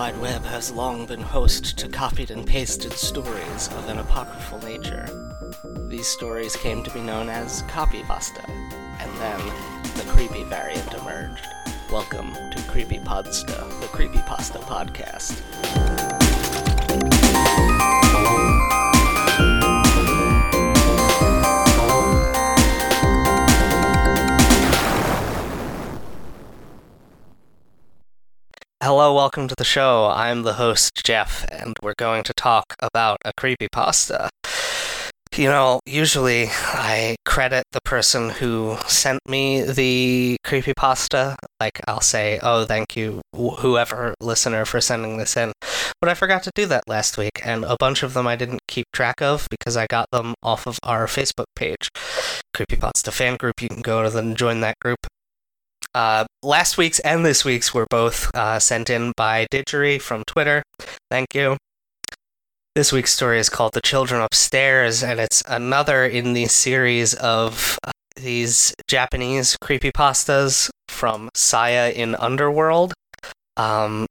The wide Web has long been host to copied and pasted stories of an apocryphal nature. These stories came to be known as copypasta, and then the creepy variant emerged. Welcome to Creepy Creepypodsta, the Creepypasta podcast. Hello, welcome to the show. I'm the host, Jeff, and we're going to talk about a creepypasta. You know, usually I credit the person who sent me the creepypasta. Like, I'll say, oh, thank you, wh- whoever listener, for sending this in. But I forgot to do that last week, and a bunch of them I didn't keep track of because I got them off of our Facebook page, Creepypasta Fan Group. You can go to and join that group. Uh, last week's and this week's were both uh, sent in by Didgery from Twitter. Thank you. This week's story is called The Children Upstairs, and it's another in the series of uh, these Japanese creepypastas from Saya in Underworld. Um,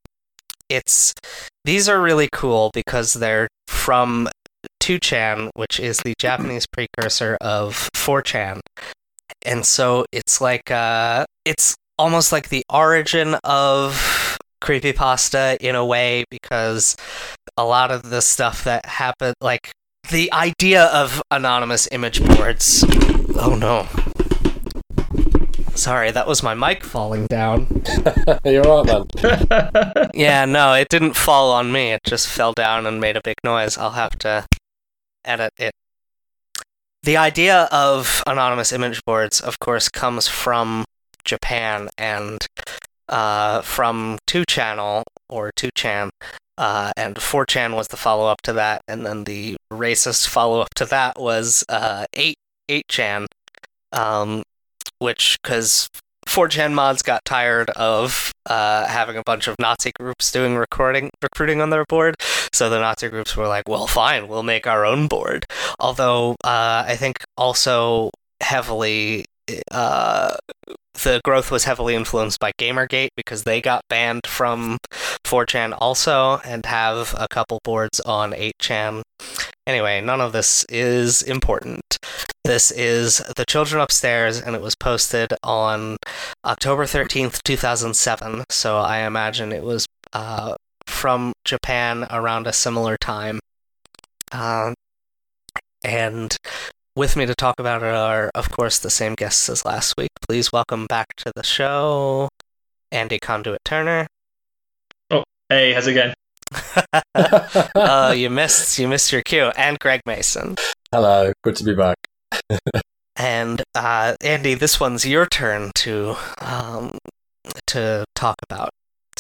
it's these are really cool because they're from 2chan, which is the Japanese precursor of 4chan. And so it's like uh it's almost like the origin of creepypasta in a way because a lot of the stuff that happened like the idea of anonymous image boards. Oh no. Sorry that was my mic falling down. You're right, man. yeah no it didn't fall on me. It just fell down and made a big noise. I'll have to edit it the idea of anonymous image boards of course comes from Japan and uh, from 2channel or 2chan, uh, and 4chan was the follow up to that, and then the racist follow up to that was uh, 8 8chan, um, which because 4chan mods got tired of uh, having a bunch of Nazi groups doing recording recruiting on their board, so the Nazi groups were like, "Well, fine, we'll make our own board." Although uh, I think also heavily uh, the growth was heavily influenced by Gamergate because they got banned from 4chan also and have a couple boards on 8chan. Anyway, none of this is important. This is The Children Upstairs, and it was posted on October 13th, 2007. So I imagine it was uh, from Japan around a similar time. Um, and with me to talk about it are, of course, the same guests as last week. Please welcome back to the show, Andy Conduit Turner. Oh, hey, how's it going? uh, you missed you missed your cue, and Greg Mason. Hello, good to be back. And uh, Andy, this one's your turn to um, to talk about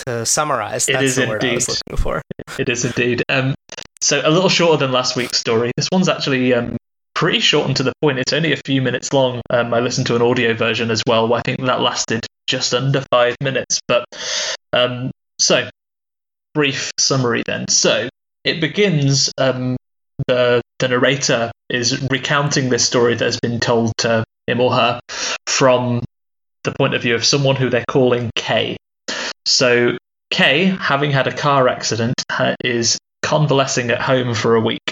to summarize. It That's is the word I was looking for. It is indeed. Um, so a little shorter than last week's story. This one's actually um, pretty short and to the point. It's only a few minutes long. Um, I listened to an audio version as well. I think that lasted just under five minutes. But um, so brief summary then. So it begins. Um, the the narrator is recounting this story that has been told to him or her from the point of view of someone who they're calling K. So Kay, having had a car accident, is convalescing at home for a week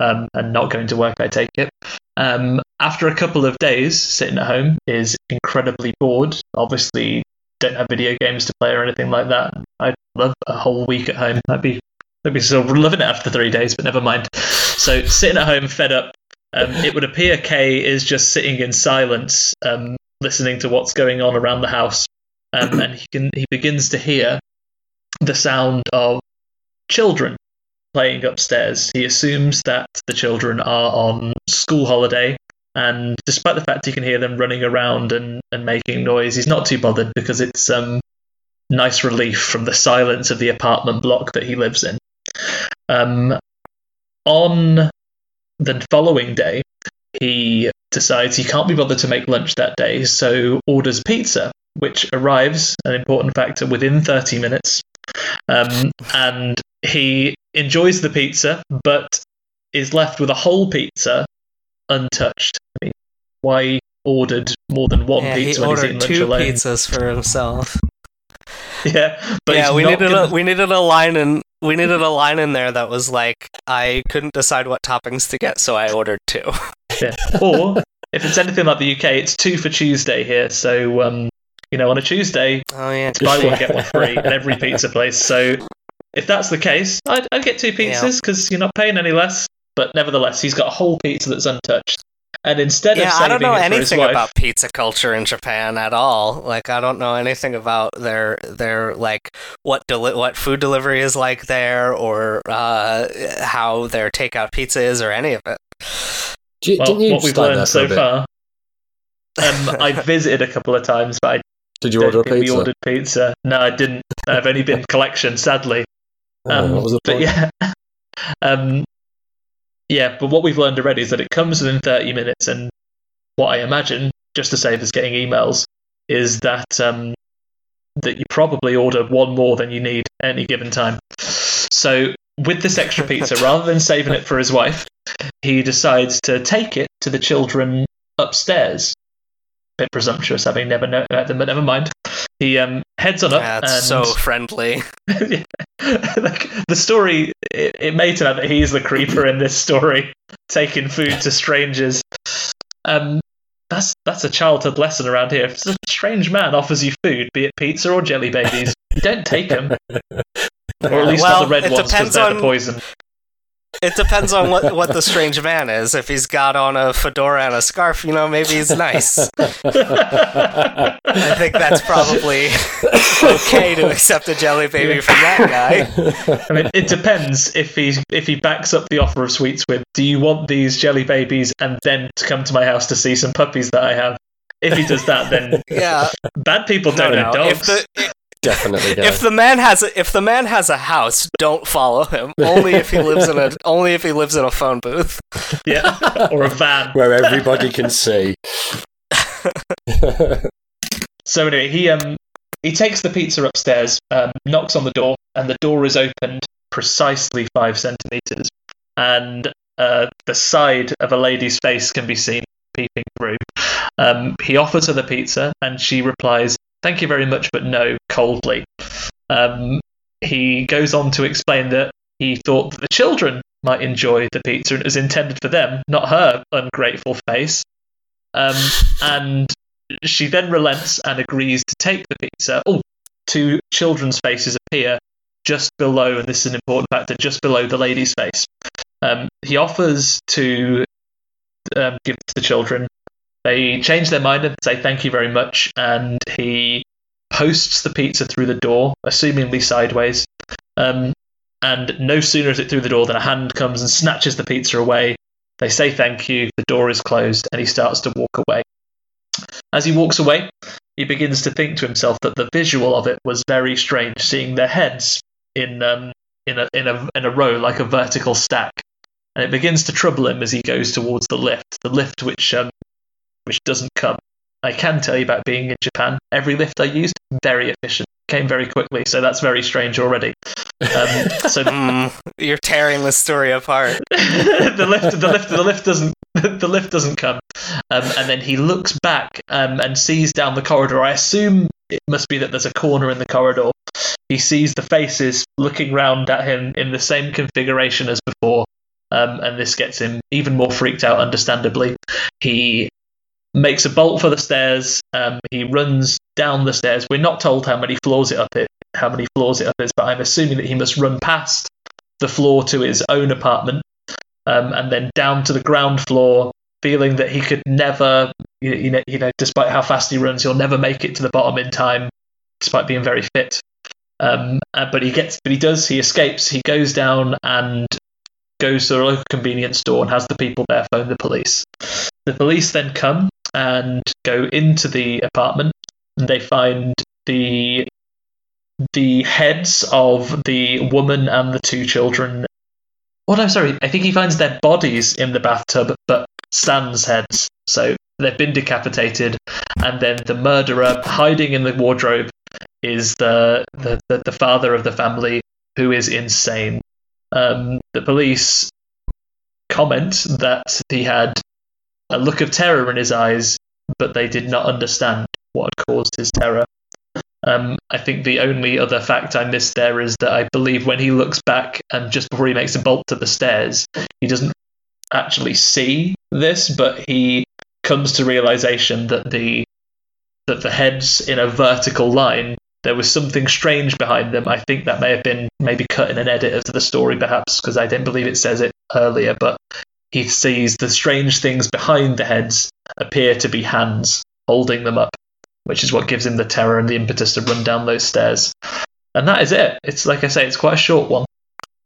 um, and not going to work, I take it. Um, after a couple of days sitting at home, is incredibly bored. Obviously, don't have video games to play or anything like that. I'd love a whole week at home. I'd be, I'd be still loving it after three days, but never mind. So sitting at home, fed up. Um, it would appear Kay is just sitting in silence, um, listening to what's going on around the house, um, and he can he begins to hear the sound of children playing upstairs. He assumes that the children are on school holiday, and despite the fact he can hear them running around and, and making noise, he's not too bothered because it's um nice relief from the silence of the apartment block that he lives in. Um, on the following day, he decides he can't be bothered to make lunch that day, so orders pizza, which arrives, an important factor, within 30 minutes. Um, and he enjoys the pizza, but is left with a whole pizza untouched. I mean, why ordered more than one yeah, pizza he when he's lunch two alone? pizzas for himself. yeah, but yeah, we needed gonna- a we needed a line in we needed a line in there that was like I couldn't decide what toppings to get, so I ordered two. Yeah. Or if it's anything like the UK, it's two for Tuesday here. So um, you know, on a Tuesday, Oh yeah. buy one get one free at every pizza place. So if that's the case, I'd, I'd get two pizzas because you're not paying any less. But nevertheless, he's got a whole pizza that's untouched. And instead of Yeah, saving I don't know it anything wife, about pizza culture in Japan at all. Like I don't know anything about their their like what deli- what food delivery is like there or uh, how their takeout pizza is or any of it. Di- well, Didn't you what we've learned so far. Um, I visited a couple of times, but I Did you order a think we pizza? ordered pizza. No, I didn't. I've only been collection, sadly. Oh, Um, what was the but point? yeah, um, yeah. But what we've learned already is that it comes within thirty minutes, and what I imagine, just to save us getting emails, is that um, that you probably order one more than you need at any given time. So with this extra pizza, rather than saving it for his wife, he decides to take it to the children upstairs. Bit presumptuous, having never known them, but never mind. He um, heads on up Yeah, and so friendly. Yeah. like the story it, it may turn out that he's the creeper in this story taking food to strangers um that's that's a childhood lesson around here if a strange man offers you food be it pizza or jelly babies don't take them or at least Well, not the red ones because they're on- the poison It depends on what, what the strange man is. If he's got on a fedora and a scarf, you know, maybe he's nice. I think that's probably okay to accept a jelly baby from that guy. I mean, it depends if he if he backs up the offer of sweets with. Do you want these jelly babies and then to come to my house to see some puppies that I have? If he does that, then Yeah, bad people don't no. If dogs. the Definitely go. if the man has a, if the man has a house, don't follow him. Only if he lives in a only if he lives in a phone booth. yeah, or a van. Where everybody can see. So anyway, he um he takes the pizza upstairs, um, knocks on the door, and the door is opened precisely five centimeters, and uh, the side of a lady's face can be seen peeping through. Um, he offers her the pizza, and she replies, "Thank you very much, but no," coldly. Um, he goes on to explain that he thought that the children might enjoy the pizza and it was intended for them, not her ungrateful face. Um, and she then relents and agrees to take the pizza. Oh, two children's faces appear just below, and this is an important factor, just below the lady's face. Um, he offers to um, give to the children. They change their mind and say thank you very much, and he posts the pizza through the door, assumingly sideways. Um, and no sooner is it through the door than a hand comes and snatches the pizza away. They say thank you, the door is closed, and he starts to walk away. As he walks away, he begins to think to himself that the visual of it was very strange, seeing their heads in um, in a in a in a row like a vertical stack, and it begins to trouble him as he goes towards the lift, the lift which um, which doesn't come. I can tell you about being in Japan. Every lift I used very efficient, came very quickly, so that's very strange already. Um, so Hmm, you're tearing the story apart. the lift the lift the lift doesn't the lift doesn't come um, and then he looks back um, and sees down the corridor i assume it must be that there's a corner in the corridor he sees the faces looking round at him in the same configuration as before um, and this gets him even more freaked out understandably he makes a bolt for the stairs um, he runs down the stairs we're not told how many floors it up it how many floors it up is but i'm assuming that he must run past the floor to his own apartment um, and then down to the ground floor, feeling that he could never, you you know, you know, despite how fast he runs, he'll never make it to the bottom in time, despite being very fit. Um, uh, but he gets, but he does. He escapes. He goes down and goes to a local convenience store and has the people there phone the police. The police then come and go into the apartment, and they find the the heads of the woman and the two children well, no, sorry. I think he finds their bodies in the bathtub, but sans heads. So they've been decapitated, and then the murderer hiding in the wardrobe is the the, the, the father of the family who is insane. Um, the police comment that he had a look of terror in his eyes, but they did not understand what had caused his terror. Um, I think the only other fact I missed there is that I believe when he looks back and just before he makes a bolt to the stairs, he doesn't actually see this, but he comes to realization that the that the heads in a vertical line there was something strange behind them. I think that may have been maybe cut in an edit of the story, perhaps, because I didn't believe it says it earlier. But he sees the strange things behind the heads appear to be hands holding them up, which is what gives him the terror and the impetus to run down those stairs. And that is it. It's like I say, it's quite a short one.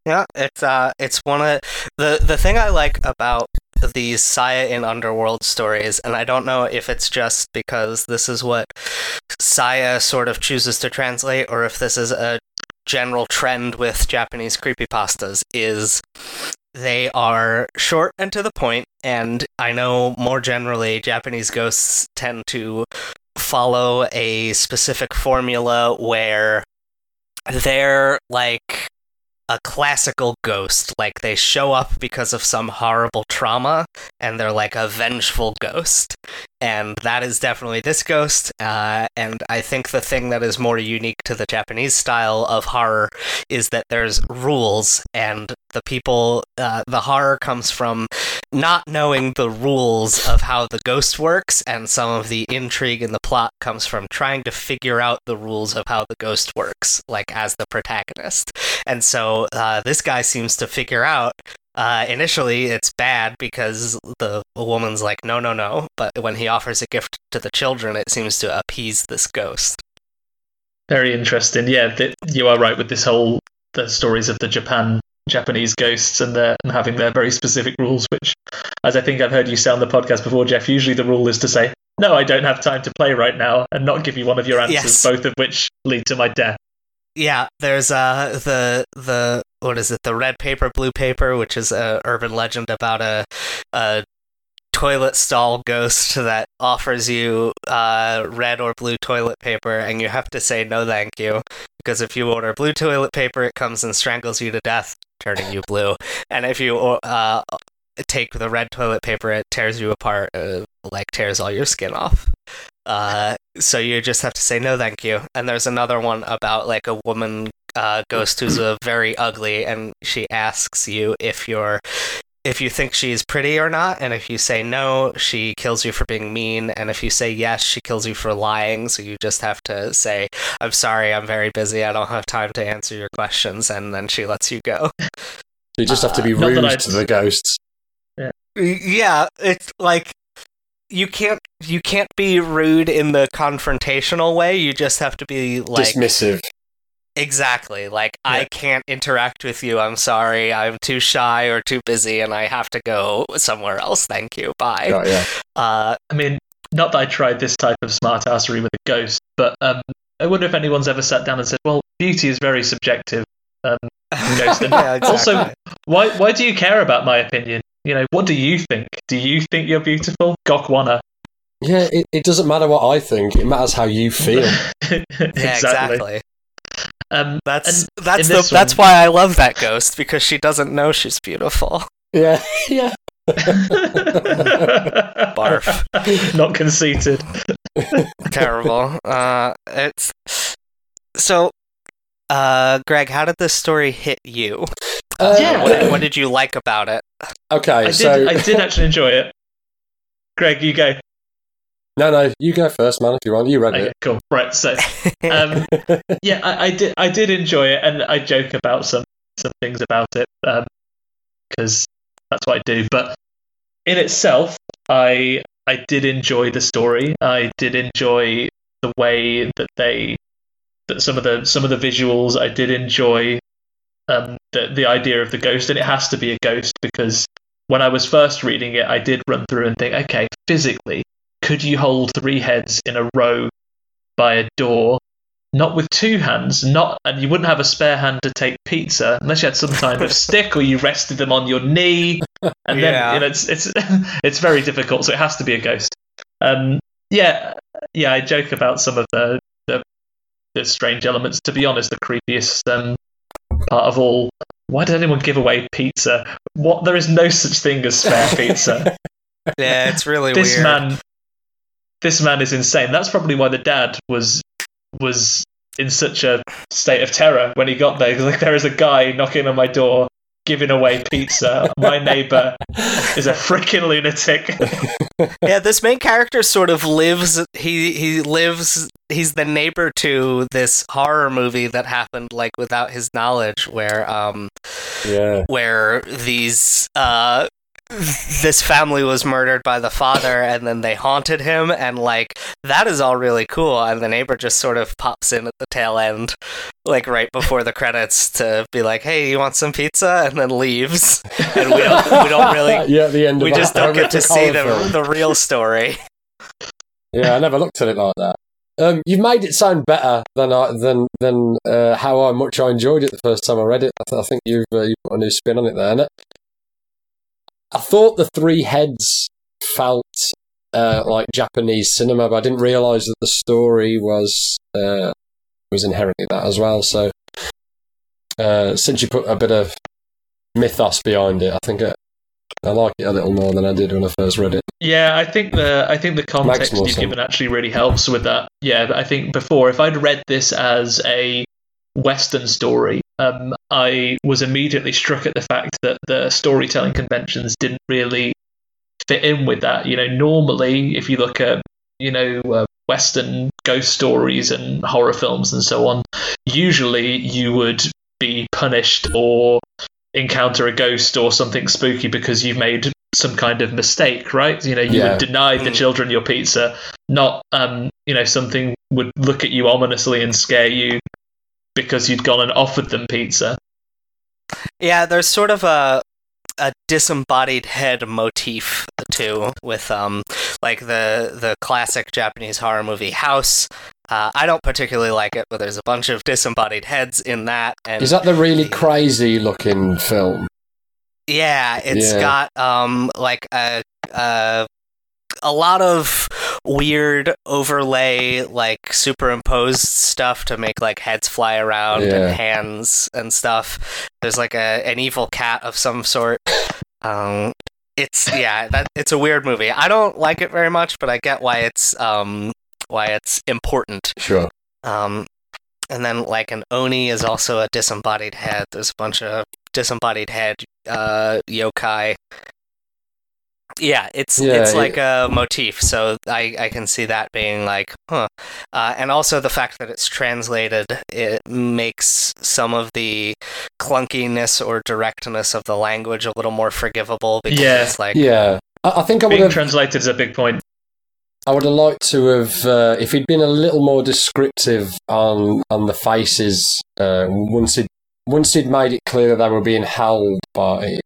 Yeah, it's uh, it's one of the the thing I like about these Saya in Underworld stories, and I don't know if it's just because this is what Saya sort of chooses to translate, or if this is a general trend with Japanese creepypastas, is they are short and to the point, and I know more generally Japanese ghosts tend to follow a specific formula where they're like a classical ghost. Like they show up because of some horrible trauma and they're like a vengeful ghost. And that is definitely this ghost. Uh, and I think the thing that is more unique to the Japanese style of horror is that there's rules and the people, uh, the horror comes from not knowing the rules of how the ghost works, and some of the intrigue in the plot comes from trying to figure out the rules of how the ghost works, like as the protagonist. And so uh, this guy seems to figure out. Uh, initially, it's bad because the woman's like, no, no, no. But when he offers a gift to the children, it seems to appease this ghost. Very interesting. Yeah, th- you are right with this whole the stories of the Japan Japanese ghosts and, their, and having their very specific rules, which, as I think I've heard you say on the podcast before, Jeff, usually the rule is to say, no, I don't have time to play right now, and not give you one of your answers, Yes. both of which lead to my death. Yeah, there's uh the the what is it? The red paper, blue paper, which is a urban legend about a a toilet stall ghost that offers you uh red or blue toilet paper, and you have to say no, thank you, because if you order blue toilet paper, it comes and strangles you to death, turning you blue, and if you uh take the red toilet paper, it tears you apart, uh, like tears all your skin off. Uh, so you just have to say no, thank you. And there's another one about like a woman uh, ghost who's a very ugly, and she asks you if you're if you think she's pretty or not. And if you say no, she kills you for being mean. And if you say yes, she kills you for lying. So you just have to say, "I'm sorry, I'm very busy. I don't have time to answer your questions," and then she lets you go. You just have to be Uh, rude to the ghosts. Yeah, it's like you can't you can't be rude in the confrontational way. You just have to be like Dismissive. exactly like Yeah. I can't interact with you. I'm sorry. I'm too shy or too busy, and I have to go somewhere else. Thank you. Bye. Right, yeah. Uh, I mean, not that I tried this type of smart assery with a ghost, but um, I wonder if anyone's ever sat down and said, well, beauty is very subjective. Um, Ghost yeah, exactly. Also- why, why do you care about my opinion? You know, what do you think? Do you think you're beautiful? Gokwana. Yeah, it, it doesn't matter what I think, it matters how you feel. yeah, exactly. Um, That's And that's the that's one- why I love that ghost because she doesn't know she's beautiful. yeah, yeah. Barf. Not conceited. terrible. Uh, it's so. Uh, Greg, how did this story hit you? Uh, Yeah. What, what did you like about it? Okay, I did. so I did actually enjoy it. Greg, you go. no, no, you go first, man. If you want, you read Okay, cool. Right. So, um, yeah, I, I did. I did enjoy it, and I joke about some some things about it because that's what I do. But in itself, I I did enjoy the story. I did enjoy the way that they that some of the some of the visuals. I did enjoy um, the the idea of the ghost, and it has to be a ghost because when I was first reading it, I did run through and think, okay, physically, could you hold three heads in a row by a door? Not with two hands, not, and you wouldn't have a spare hand to take pizza unless you had some kind of stick or you rested them on your knee, and then Yeah. you know, it's it's it's very difficult. So it has to be a ghost. Um, yeah, yeah. I joke about some of the the, the strange elements. To be honest, the creepiest um, part of all. Why did anyone give away pizza? What? There is no such thing as spare pizza. yeah, it's really this weird. man, this man is insane. That's probably why the dad was was in such a state of terror when he got there. like there is a guy knocking on my door, giving away pizza. my neighbor is a freaking lunatic. yeah, this main character sort of lives. He he lives. He's the neighbor to this horror movie that happened like without his knowledge, where um Yeah. where these uh this family was murdered by the father and then they haunted him and like that is all really cool and the neighbor just sort of pops in at the tail end like right before the credits to be like hey you want some pizza and then leaves and we don't we don't really yeah, the end of we just don't get to see the film. the real story Yeah, I never looked at it like that. Um, you've made it sound better than I, than than uh, how I much I enjoyed it the first time I read it. I, th- I think you've uh, you put a new spin on it there. innit? I thought the three heads felt uh, like Japanese cinema, but I didn't realise that the story was uh, was inherently that as well. So, uh, since you put a bit of mythos behind it, I think it, I like it a little more than I did when I first read it. Yeah, I think the I think the context you've sense. given actually really helps with that. Yeah, I think before if I'd read this as a Western story, um, I was immediately struck at the fact that the storytelling conventions didn't really fit in with that. You know, normally if you look at you know uh, Western ghost stories and horror films and so on, usually you would be punished or encounter a ghost or something spooky because you've made some kind of mistake, right? You know, you Yeah. would deny the Mm. children your pizza, not um, you know, something would look at you ominously and scare you because you'd gone and offered them pizza. Yeah, there's sort of a a disembodied head motif too, with um like the the classic Japanese horror movie House. Uh, I don't particularly like it, but there's a bunch of disembodied heads in that, and Is that the really crazy looking film? yeah, it's Yeah. got um like a a a lot of weird overlay like superimposed stuff to make like heads fly around Yeah. and hands and stuff there's like a an evil cat of some sort um it's yeah that it's a weird movie i don't like it very much but i get why it's um why it's important Sure. um, and then like an oni is also a disembodied head. There's a bunch of disembodied head uh, yokai. Yeah, it's Yeah, it's it- like a motif, so I, I can see that being like, huh. Uh, and also the fact that it's translated, it makes some of the clunkiness or directness of the language a little more forgivable because Yeah. it's like, Yeah. I, I think I would Being have. translated is a big point. I would have liked to have uh, if he'd been a little more descriptive on on the faces. Uh, once he once he'd made it clear that they were being held by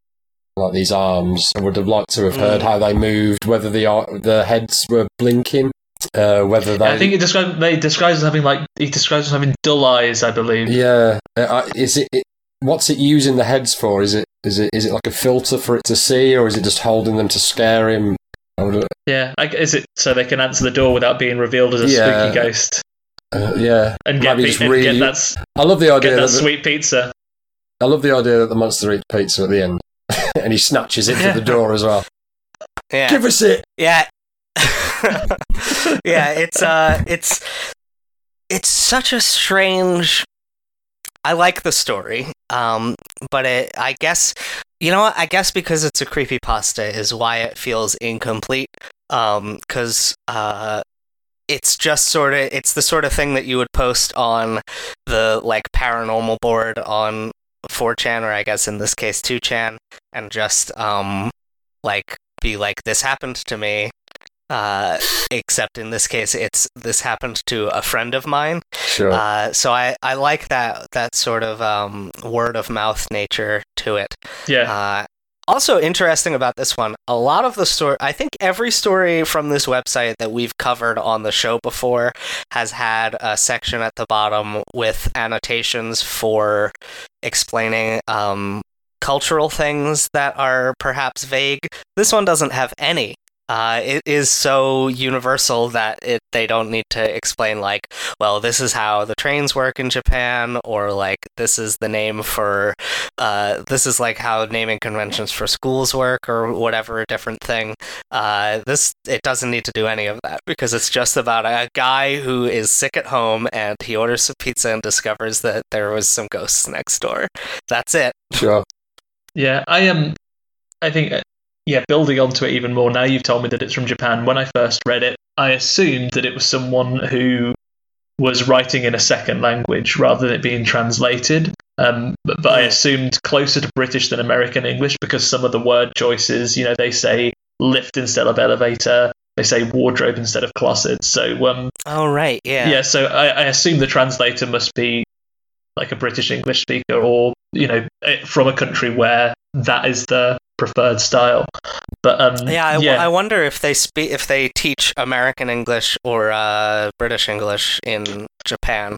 like these arms, I would have liked to have heard Mm. how they moved, whether the the heads were blinking, uh, whether they. I think it describes they describes as having like he describes as having dull eyes, I believe. Yeah, uh, is it, it? What's it using the heads for? Is it is it is it like a filter for it to see, or is it just holding them to scare him? I would, Yeah, is it so they can answer the door without being revealed as a Yeah. spooky ghost uh, yeah, and get, Maybe and really- get that I love the get that that, sweet pizza? I love the idea that the monster eats pizza at the end, and he snatches it to the door as well. yeah, Give us it. Yeah. yeah, it's uh it's it's such a strange I like the story. Um but it I guess you know what? I guess because it's a creepy pasta is why it feels incomplete. Um cuz uh it's just sort of it's the sort of thing that you would post on the like paranormal board on 4chan or I guess in this case 2chan and just um like be like this happened to me uh, except in this case it's this happened to a friend of mine. Sure. uh, so I, I like that that sort of um, word of mouth nature to it. Yeah, uh, also interesting about this one a lot of the story i think every story from this website that we've covered on the show before has had a section at the bottom with annotations for explaining um, cultural things that are perhaps vague. This one doesn't have any uh, it is so universal that it they don't need to explain like, well, this is how the trains work in Japan, or like this is the name for, uh, this is like how naming conventions for schools work, or whatever a different thing. Uh, this it doesn't need to do any of that because it's just about a guy who is sick at home and he orders some pizza and discovers that there was some ghosts next door. That's it. Sure. Yeah, I am. Um, I think, uh, yeah, building onto it even more. Now you've told me that it's from Japan. When I first read it, I assumed that it was someone who was writing in a second language rather than it being translated. Um, but, but I assumed closer to British than American English because some of the word choices, you know, they say lift instead of elevator, they say wardrobe instead of closet. So, um, oh right, yeah, yeah. So I, I assume the translator must be like a British English speaker or you know eh, from a country where that is the preferred style. But um, yeah, I, yeah. I wonder if they speak if they teach American English or uh, British English in Japan.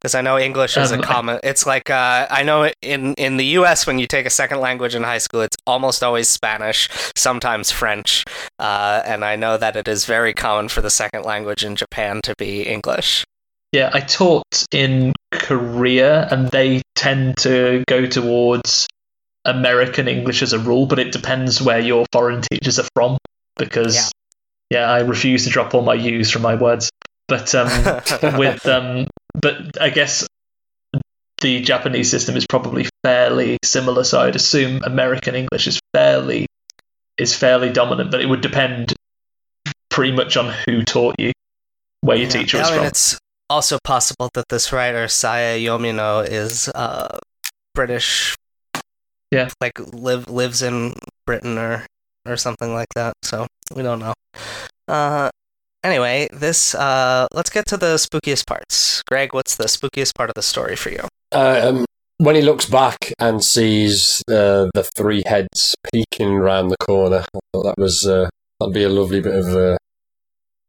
Because I know English is Um, a common. It's like uh, I know in in the U.S. when you take a second language in high school, it's almost always Spanish, sometimes French, uh, and I know that it is very common for the second language in Japan to be English. Yeah, I taught in Korea, and they tend to go towards American English as a rule, but it depends where your foreign teachers are from. Because, yeah, I refuse to drop all my U's from my words. But um, with um, but I guess the Japanese system is probably fairly similar. So I'd assume American English is fairly is fairly dominant, but it would depend pretty much on who taught you, where your Yeah. teacher was I mean, from. it's also possible that this writer Saya Yomino is uh, British. Yeah. like live lives in Britain or or something like that. So we don't know. Uh, anyway, this uh, let's get to the spookiest parts. Greg, what's the spookiest part of the story for you? Um, when he looks back and sees uh, the three heads peeking around the corner, I thought that was uh, that'd be a lovely bit of uh,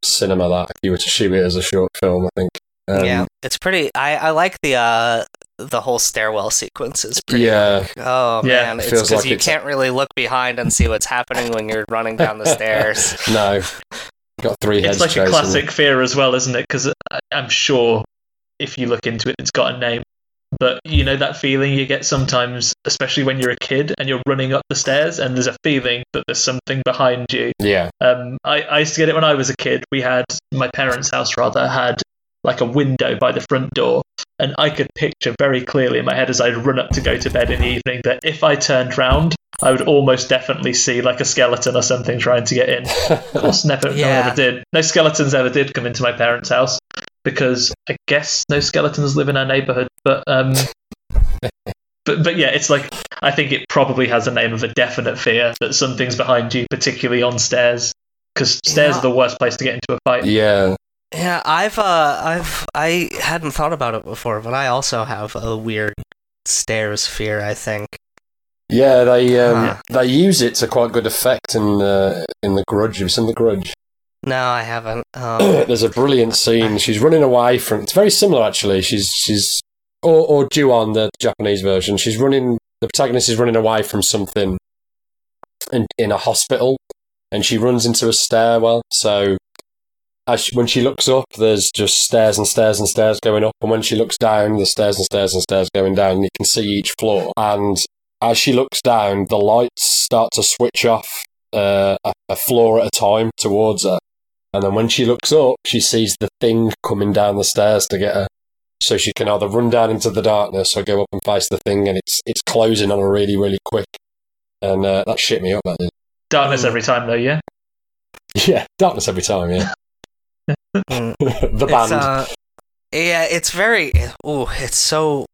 cinema. That if you were to shoot it as a short film, I think. Um, yeah, it's pretty. I I like the uh the whole stairwell sequence is pretty. Yeah. like, oh Yeah, man, it it's because like you it's- can't really look behind and see what's happening when you're running down the stairs. No, got three heads. It's like a chasing him. classic fear as well, isn't it? Because I'm sure if you look into it, it's got a name. But you know that feeling you get sometimes, especially when you're a kid and you're running up the stairs, and there's a feeling that there's something behind you. Yeah, Um, I, I used to get it when I was a kid. We had my parents' house rather had like a window by the front door, and I could picture very clearly in my head as I'd run up to go to bed in the evening that if I turned round, I would almost definitely see like a skeleton or something trying to get in. Of course, never, no one Yeah. ever did. No skeletons ever did come into my parents' house because I guess no skeletons live in our neighborhood. But um, but but yeah, it's like I think it probably has a name of a definite fear that something's behind you, particularly on stairs, because stairs Yeah. are the worst place to get into a fight. yeah. Yeah, I've uh I've I hadn't thought about it before, but I also have a weird stairs fear, I think. Yeah, they um, Huh. they use it to quite good effect in uh, in the Grudge. Have you seen the Grudge? No, I haven't. Um, There's a brilliant scene. She's running away from. It's very similar actually. She's she's or or Ju-on the Japanese version. She's running. The protagonist is running away from something in in a hospital, and she runs into a stairwell. So. As she, when she looks up, there's just stairs and stairs and stairs going up, and when she looks down, there's stairs and stairs and stairs going down. And you can see each floor. And as she looks down, the lights start to switch off uh, a, a floor at a time towards her. And then when she looks up, she sees the thing coming down the stairs to get her. So she can either run down into the darkness or go up and face the thing, and it's it's closing on her really, really quick. And uh, that shit me up, that did. Darkness every time, though. Yeah. Yeah, darkness every time, yeah. Mm, the it's, band. uh, yeah, it's very. Oh, it's so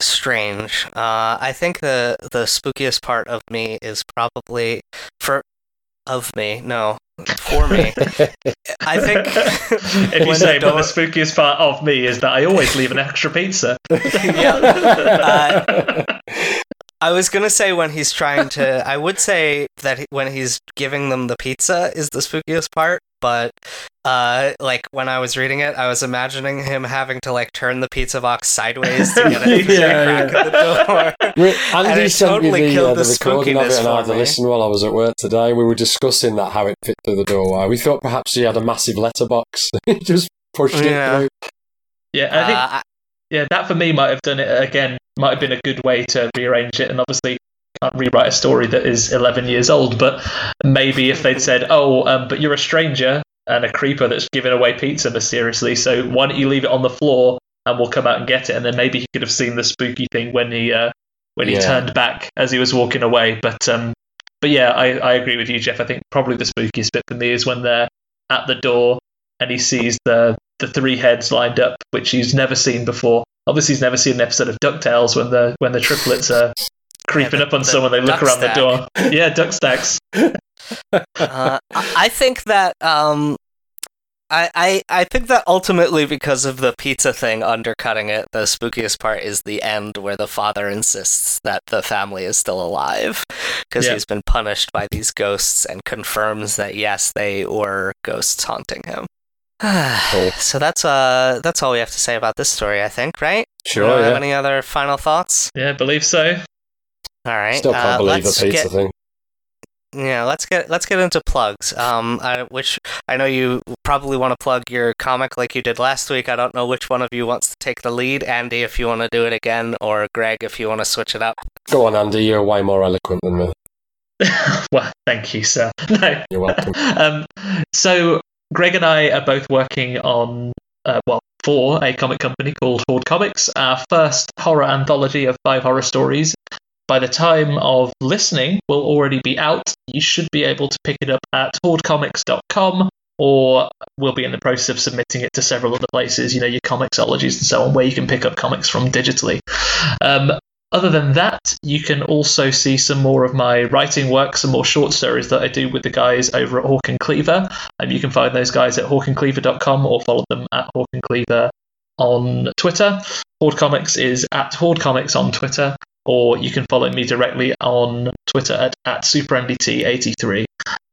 strange. Uh, I think the the spookiest part of me is probably for of me. No, for me. I think if you say, the but the spookiest part of me is that I always leave an extra pizza. Uh, I was gonna say when he's trying to. I would say that when he's giving them the pizza is the spookiest part, but uh, like when I was reading it, I was imagining him having to like turn the pizza box sideways to get it to Yeah, crack at the door. Re- And Andy sent totally me the, killed uh, the, the recording of it, spookiness and I had for to me. listen while I was at work today. We were discussing that how it fit through the door We thought perhaps he had a massive letterbox. just pushed Yeah. it through. Yeah, I think Uh, yeah, that for me might have done it again. Might have been a good way to rearrange it, and obviously can't rewrite a story that is 11 years old. But maybe if they'd said, "Oh, um, but you're a stranger and a creeper that's giving away pizza mysteriously, so why don't you leave it on the floor and we'll come out and get it?" And then maybe he could have seen the spooky thing when he uh, when he Yeah. turned back as he was walking away. But um, but yeah, I, I agree with you, Jeff. I think probably the spookiest bit for me is when they're at the door and he sees the the three heads lined up, which he's never seen before. Obviously, he's never seen an episode of Ducktales when the when the triplets are creeping the- up on the someone. They look duck around the door. Yeah, duck stacks. uh, I I think that um, I, I I think that ultimately because of the pizza thing undercutting it, the spookiest part is the end where the father insists that the family is still alive because Yeah. he's been punished by these ghosts and confirms that yes, they were ghosts haunting him. Cool. So that's uh that's all we have to say about this story, I think, right? Sure, You don't have any other final thoughts? Yeah, believe so. All right. Still can't uh, believe the let's pizza get- thing. Yeah, let's get let's get into plugs. Um, I, which I know you probably want to plug your comic like you did last week. I don't know which one of you wants to take the lead. Andy, if you want to do it again, or Greg, if you want to switch it up. Go on, Andy. You're way more eloquent than me. well, thank you, sir. No. You're welcome. um, so Greg and I are both working on, uh, well, for a comic company called Horde Comics, our first horror anthology of five horror stories. By the time of listening, will already be out. You should be able to pick it up at hordecomics.com, or we'll be in the process of submitting it to several other places, you know, your comiXologies and so on, where you can pick up comics from digitally. Um, other than that, you can also see some more of my writing work, some more short stories that I do with the guys over at Hawk and Cleaver. And you can find those guys at hawkandcleaver.com or follow them at Hawk and Cleaver on Twitter. Horde Comics is at Horde Comics on Twitter, or you can follow me directly on Twitter at, at SuperMDT83.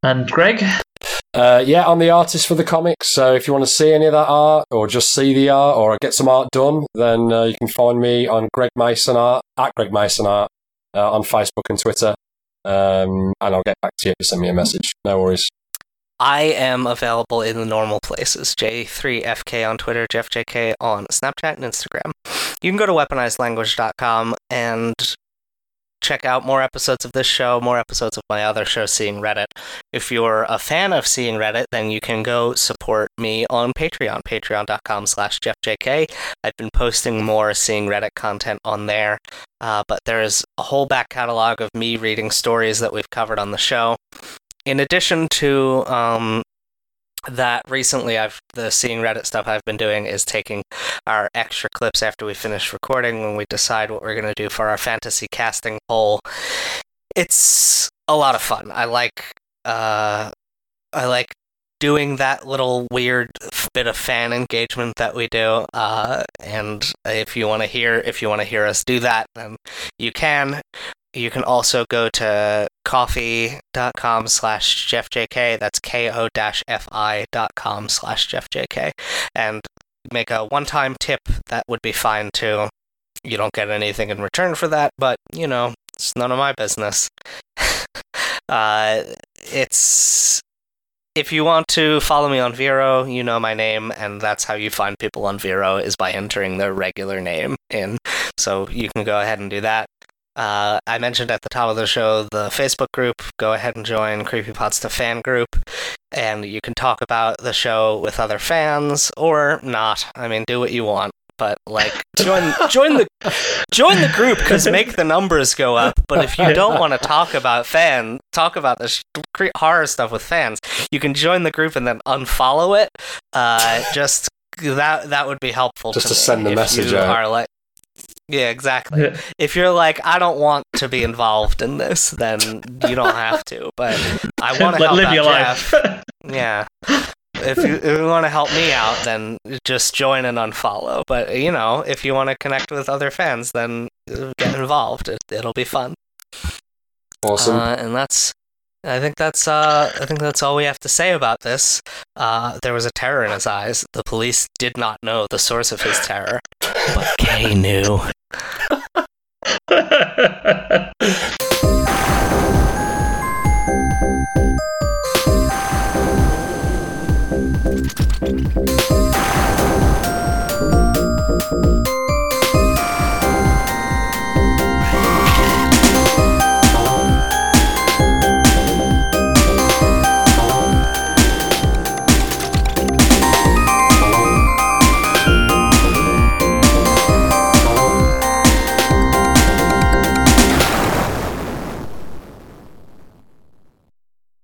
And Greg, Uh, yeah, I'm the artist for the comics. So if you want to see any of that art, or just see the art, or get some art done, then uh, you can find me on Greg Mason Art at Greg Mason Art uh, on Facebook and Twitter. Um, and I'll get back to you if you send me a message. No worries. I am available in the normal places J3FK on Twitter, JeffJK on Snapchat and Instagram. You can go to weaponizedlanguage.com and check out more episodes of this show, more episodes of my other show, Seeing Reddit. If you're a fan of Seeing Reddit, then you can go support me on Patreon, patreon.com slash jeffjk. I've been posting more Seeing Reddit content on there, uh, but there's a whole back catalog of me reading stories that we've covered on the show. In addition to um, that, recently I've the Seeing Reddit stuff I've been doing is taking our extra clips after we finish recording when we decide what we're going to do for our fantasy casting poll. It's a lot of fun. I like uh, I like doing that little weird bit of fan engagement that we do. Uh, and if you want to hear if you want to hear us do that, then you can. You can also go to ko-fi.com slash jeffjk. That's ko-fi dot com slash jeffjk. And make a one-time tip. That would be fine too. You don't get anything in return for that, but, you know, it's none of my business. uh, it's if you want to follow me on Vero, you know my name, and that's how you find people on Vero is by entering their regular name in. So you can go ahead and do that. Uh, I mentioned at the top of the show the Facebook group. Go ahead and join Creepy Creepypasta fan group, and you can talk about the show with other fans or not. I mean, do what you want, but like join join the join the group because make the numbers go up. But if you don't want to talk about fan, talk about the sh- horror stuff with fans, you can join the group and then unfollow it. Uh, just that that would be helpful. Just to, to send the message out. Are like, yeah, exactly. Yeah. If you're like, I don't want to be involved in this, then you don't have to. But I want to Let- help live out your Jeff. life. Yeah. If you, if you want to help me out, then just join and unfollow. But, you know, if you want to connect with other fans, then uh, get involved. It, it'll be fun. Awesome. Uh, and that's I think that's uh, I think that's all we have to say about this. Uh, there was a terror in his eyes. The police did not know the source of his terror, but Kay knew.